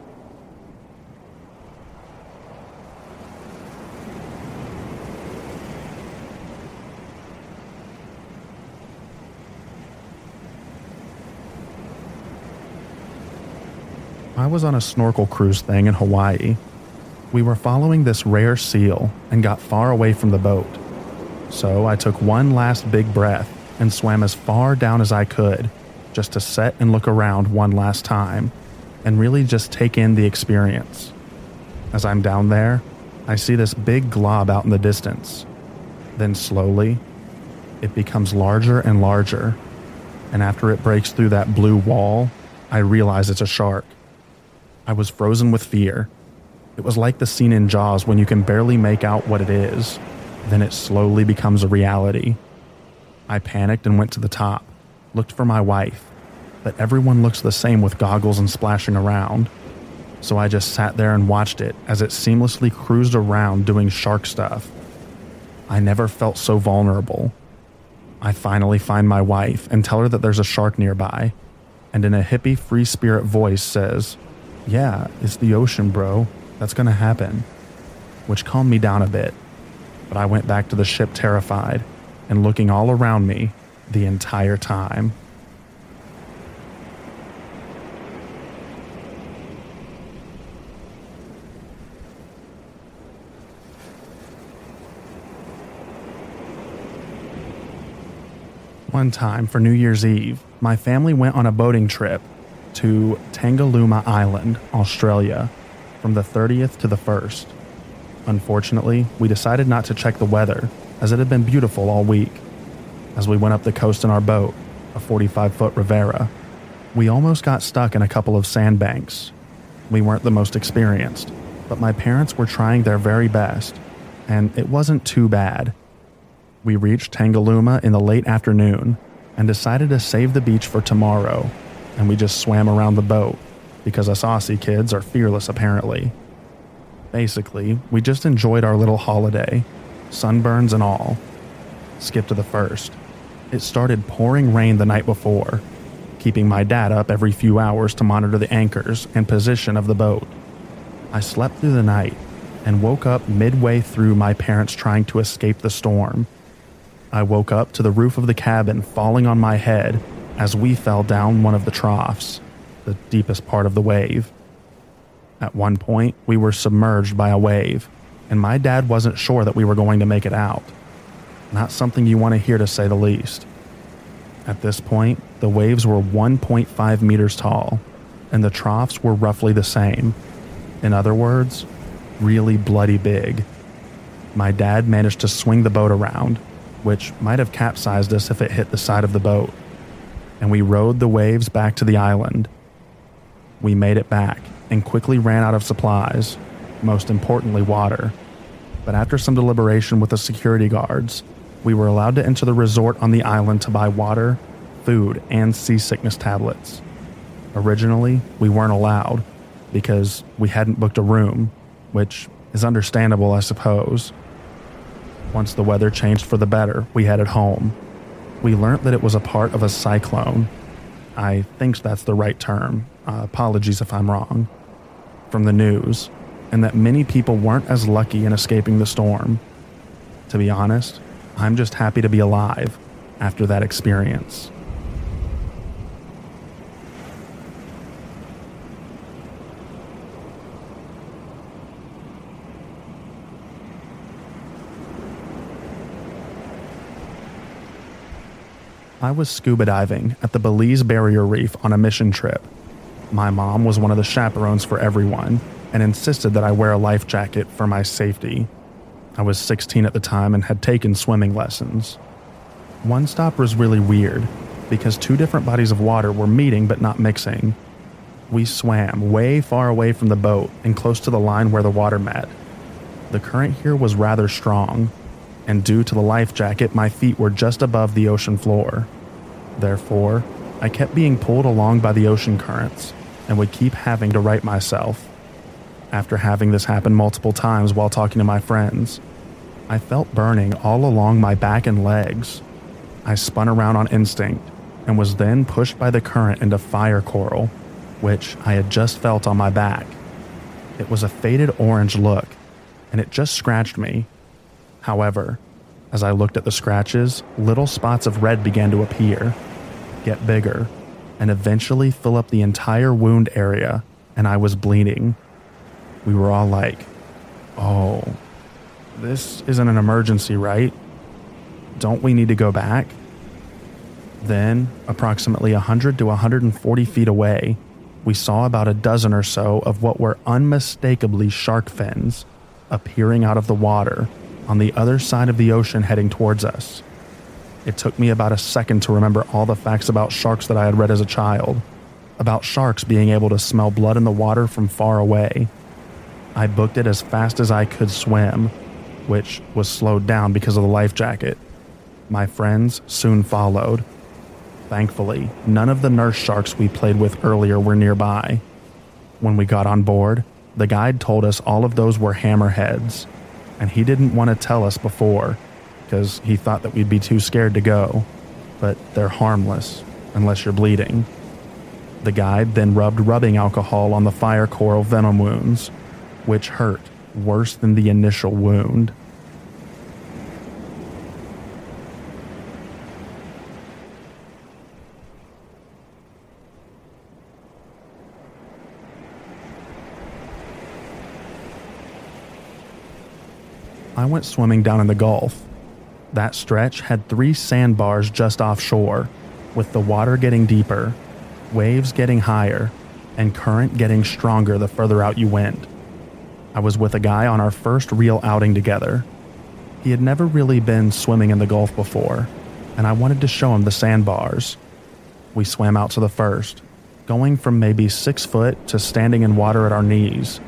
Speaker 1: I was on a snorkel cruise thing in Hawaii. We were following this rare seal and got far away from the boat. So I took one last big breath and swam as far down as I could just to set and look around one last time and really just take in the experience. As I'm down there, I see this big glob out in the distance. Then slowly, it becomes larger and larger. And after it breaks through that blue wall, I realize it's a shark. I was frozen with fear. It was like the scene in Jaws when you can barely make out what it is, then it slowly becomes a reality. I panicked and went to the top, looked for my wife, but everyone looks the same with goggles and splashing around. So I just sat there and watched it as it seamlessly cruised around doing shark stuff. I never felt so vulnerable. I finally find my wife and tell her that there's a shark nearby, and in a hippie free spirit voice says, yeah, it's the ocean, bro. That's gonna happen. Which calmed me down a bit. But I went back to the ship terrified and looking all around me the entire time. One time for New Year's Eve, my family went on a boating trip to Tangalooma Island, Australia, from the 30th to the 1st. Unfortunately, we decided not to check the weather, as it had been beautiful all week. As we went up the coast in our boat, a 45 foot Riviera, we almost got stuck in a couple of sandbanks. We weren't the most experienced, but my parents were trying their very best, and it wasn't too bad. We reached Tangalooma in the late afternoon and decided to save the beach for tomorrow and we just swam around the boat because us Aussie kids are fearless apparently. Basically, we just enjoyed our little holiday, sunburns and all. Skip to the first. It started pouring rain the night before, keeping my dad up every few hours to monitor the anchors and position of the boat. I slept through the night and woke up midway through my parents trying to escape the storm. I woke up to the roof of the cabin falling on my head as we fell down one of the troughs, the deepest part of the wave. At one point, we were submerged by a wave, and my dad wasn't sure that we were going to make it out. Not something you want to hear to say the least. At this point, the waves were 1.5 meters tall, and the troughs were roughly the same. In other words, really bloody big. My dad managed to swing the boat around, which might have capsized us if it hit the side of the boat and we rode the waves back to the island. We made it back and quickly ran out of supplies, most importantly, water. But after some deliberation with the security guards, we were allowed to enter the resort on the island to buy water, food, and seasickness tablets. Originally, we weren't allowed because we hadn't booked a room, which is understandable, I suppose. Once the weather changed for the better, we headed home we learned that it was a part of a cyclone. I think that's the right term. Uh, apologies if I'm wrong. From the news, and that many people weren't as lucky in escaping the storm. To be honest, I'm just happy to be alive after that experience. I was scuba diving at the Belize Barrier Reef on a mission trip. My mom was one of the chaperones for everyone and insisted that I wear a life jacket for my safety. I was 16 at the time and had taken swimming lessons, One stop was really weird because two different bodies of water were meeting but not mixing. We swam way far away from the boat and close to the line where the water met. The current here was rather strong, and due to the life jacket, my feet were just above the ocean floor. Therefore, I kept being pulled along by the ocean currents and would keep having to right myself. After having this happen multiple times while talking to my friends, I felt burning all along my back and legs. I spun around on instinct and was then pushed by the current into fire coral, which I had just felt on my back. It was a faded orange look, and it just scratched me. However, as I looked at the scratches, little spots of red began to appear, get bigger, and eventually fill up the entire wound area, and I was bleeding. We were all like, oh, this isn't an emergency, right? Don't we need to go back? Then, approximately 100 to 140 feet away, we saw about a dozen or so of what were unmistakably shark fins appearing out of the water on the other side of the ocean heading towards us. It took me about a second to remember all the facts about sharks that I had read as a child, about sharks being able to smell blood in the water from far away. I booked it as fast as I could swim, which was slowed down because of the life jacket. My friends soon followed. Thankfully, none of the nurse sharks we played with earlier were nearby. When we got on board, the guide told us all of those were hammerheads, and he didn't want to tell us before because he thought that we'd be too scared to go. But they're harmless unless you're bleeding. The guide then rubbed rubbing alcohol on the fire coral venom wounds, which hurt worse than the initial wound. I went swimming down in the Gulf. That stretch had three sandbars just offshore, with the water getting deeper, waves getting higher, and current getting stronger the further out you went. I was with a guy on our first real outing together. He had never really been swimming in the Gulf before, and I wanted to show him the sandbars. We swam out to the first, going from maybe six foot to standing in water at our knees.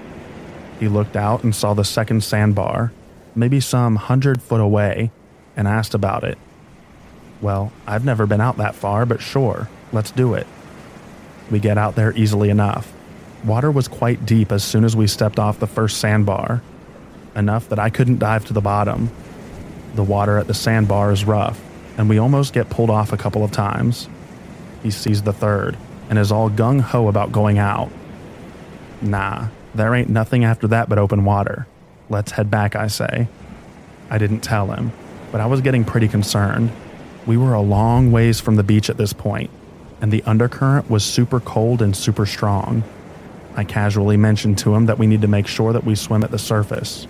Speaker 1: He looked out and saw the second sandbar maybe some hundred foot away, and asked about it. Well, I've never been out that far, but sure, let's do it. We get out there easily enough. Water was quite deep as soon as we stepped off the first sandbar, enough that I couldn't dive to the bottom. The water at the sandbar is rough, and we almost get pulled off a couple of times. He sees the third and is all gung ho about going out. Nah, there ain't nothing after that but open water. Let's head back, I say. I didn't tell him, but I was getting pretty concerned. We were a long ways from the beach at this point, and the undercurrent was super cold and super strong. I casually mentioned to him that we need to make sure that we swim at the surface.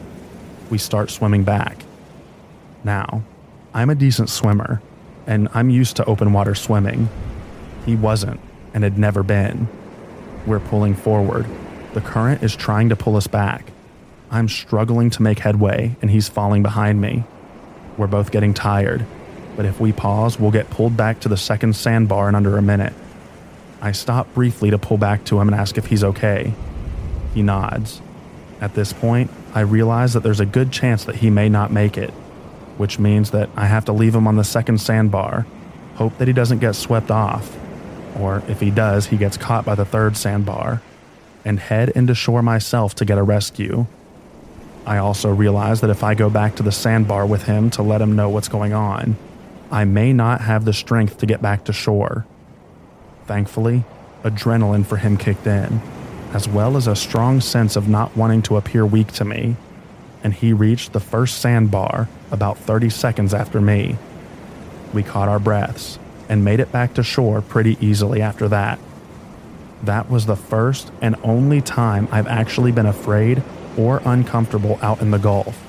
Speaker 1: We start swimming back. Now, I'm a decent swimmer, and I'm used to open water swimming. He wasn't, and had never been. We're pulling forward. The current is trying to pull us back. I'm struggling to make headway, and he's falling behind me. We're both getting tired, but if we pause, we'll get pulled back to the second sandbar in under a minute. I stop briefly to pull back to him and ask if he's okay. He nods. At this point, I realize that there's a good chance that he may not make it, which means that I have to leave him on the second sandbar, hope that he doesn't get swept off, or if he does, he gets caught by the third sandbar, and head into shore myself to get a rescue. I also realize that if I go back to the sandbar with him to let him know what's going on, I may not have the strength to get back to shore. Thankfully, adrenaline for him kicked in, as well as a strong sense of not wanting to appear weak to me, and he reached the first sandbar about 30 seconds after me. We caught our breaths and made it back to shore pretty easily after that. That was the first and only time I've actually been afraid or uncomfortable out in the Gulf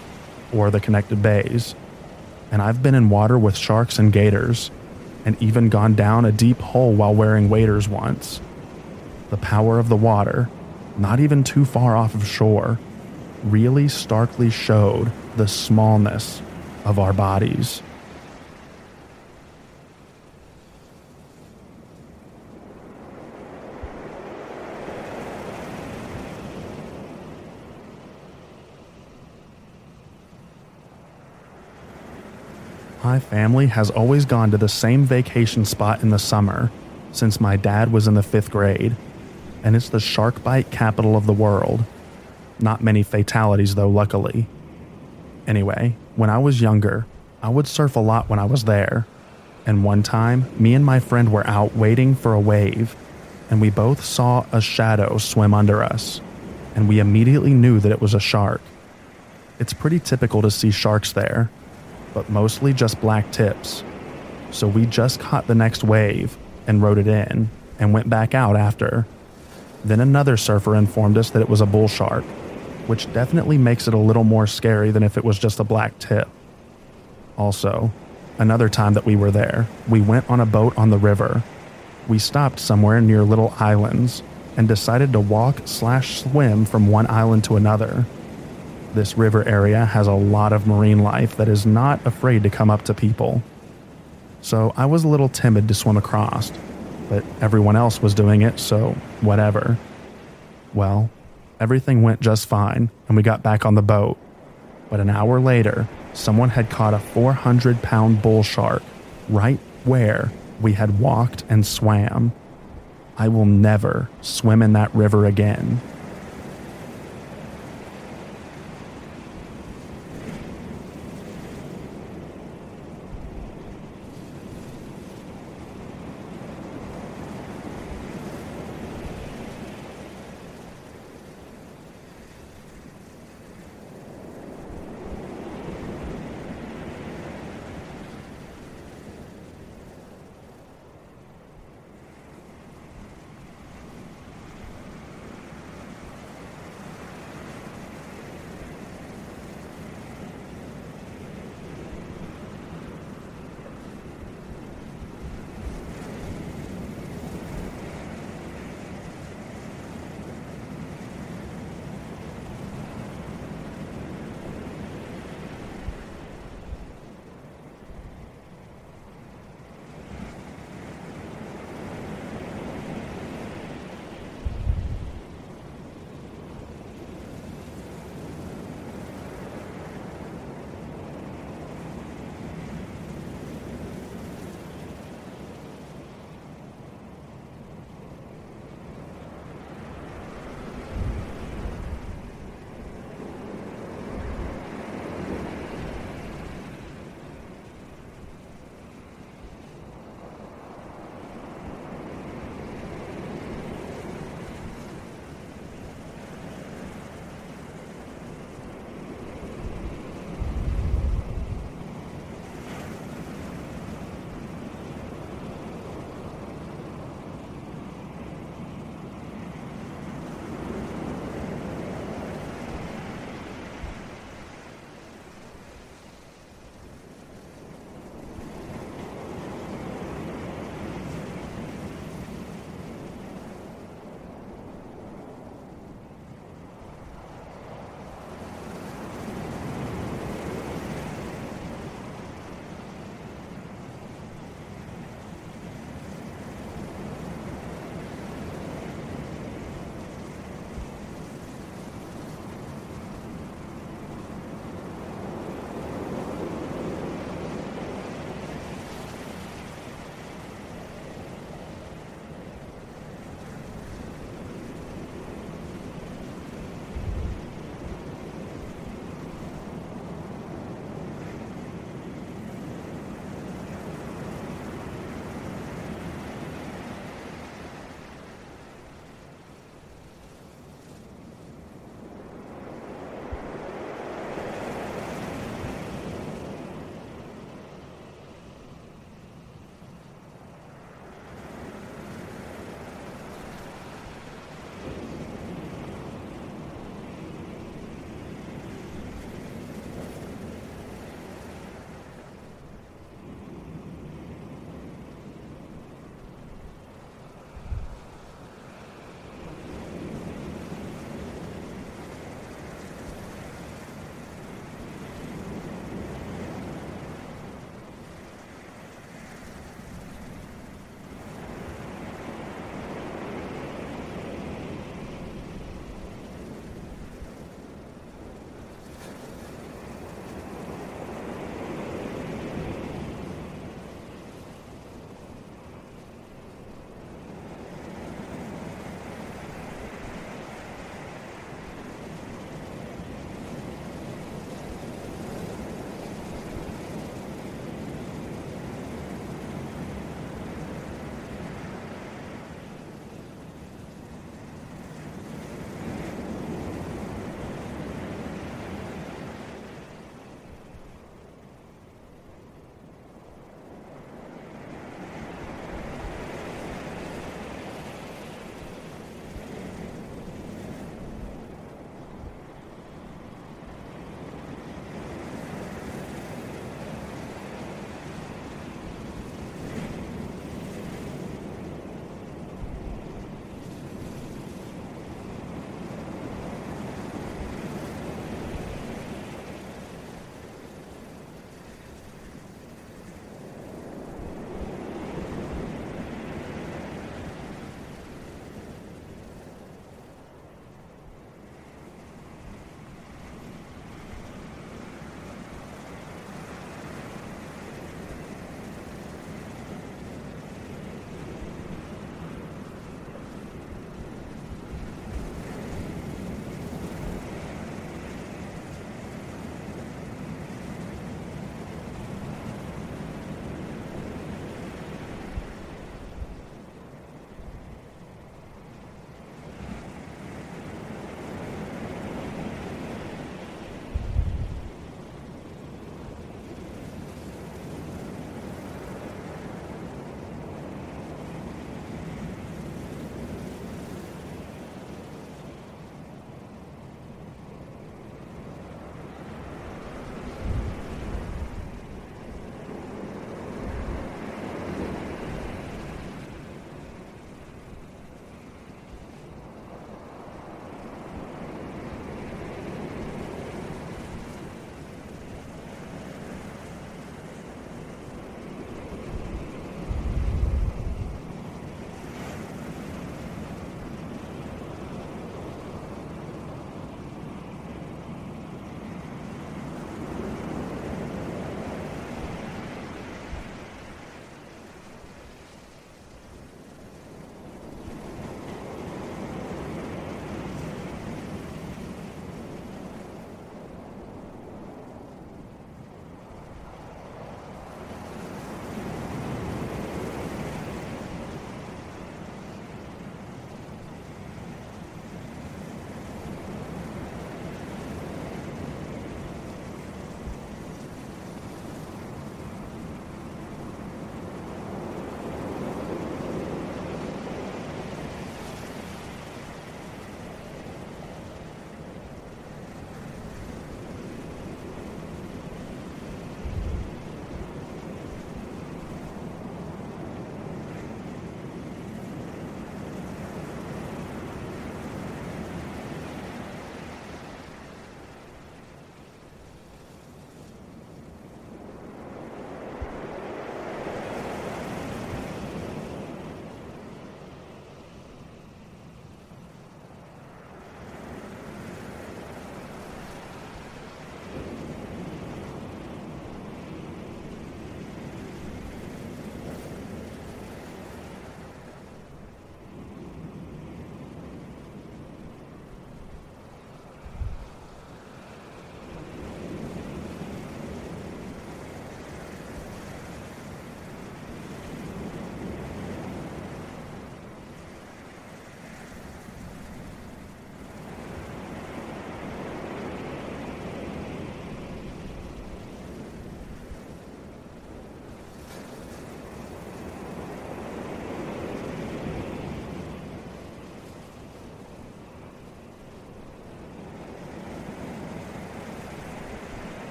Speaker 1: or the connected bays. And I've been in water with sharks and gators, and even gone down a deep hole while wearing waders once. The power of the water, not even too far off of shore, really starkly showed the smallness of our bodies. My family has always gone to the same vacation spot in the summer since my dad was in the fifth grade, and it's the shark bite capital of the world. Not many fatalities, though, luckily. Anyway, when I was younger, I would surf a lot when I was there. And one time, me and my friend were out waiting for a wave, and we both saw a shadow swim under us, and we immediately knew that it was a shark. It's pretty typical to see sharks there, but mostly just black tips. So we just caught the next wave and rode it in and went back out after. Then another surfer informed us that it was a bull shark, which definitely makes it a little more scary than if it was just a black tip. Also, another time that we were there, we went on a boat on the river. We stopped somewhere near little islands and decided to walk slash swim from one island to another. This river area has a lot of marine life that is not afraid to come up to people. So I was a little timid to swim across, but everyone else was doing it, so whatever. Well, everything went just fine, and we got back on the boat. But an hour later, someone had caught a 400 pound bull shark right where we had walked and swam. I will never swim in that river again.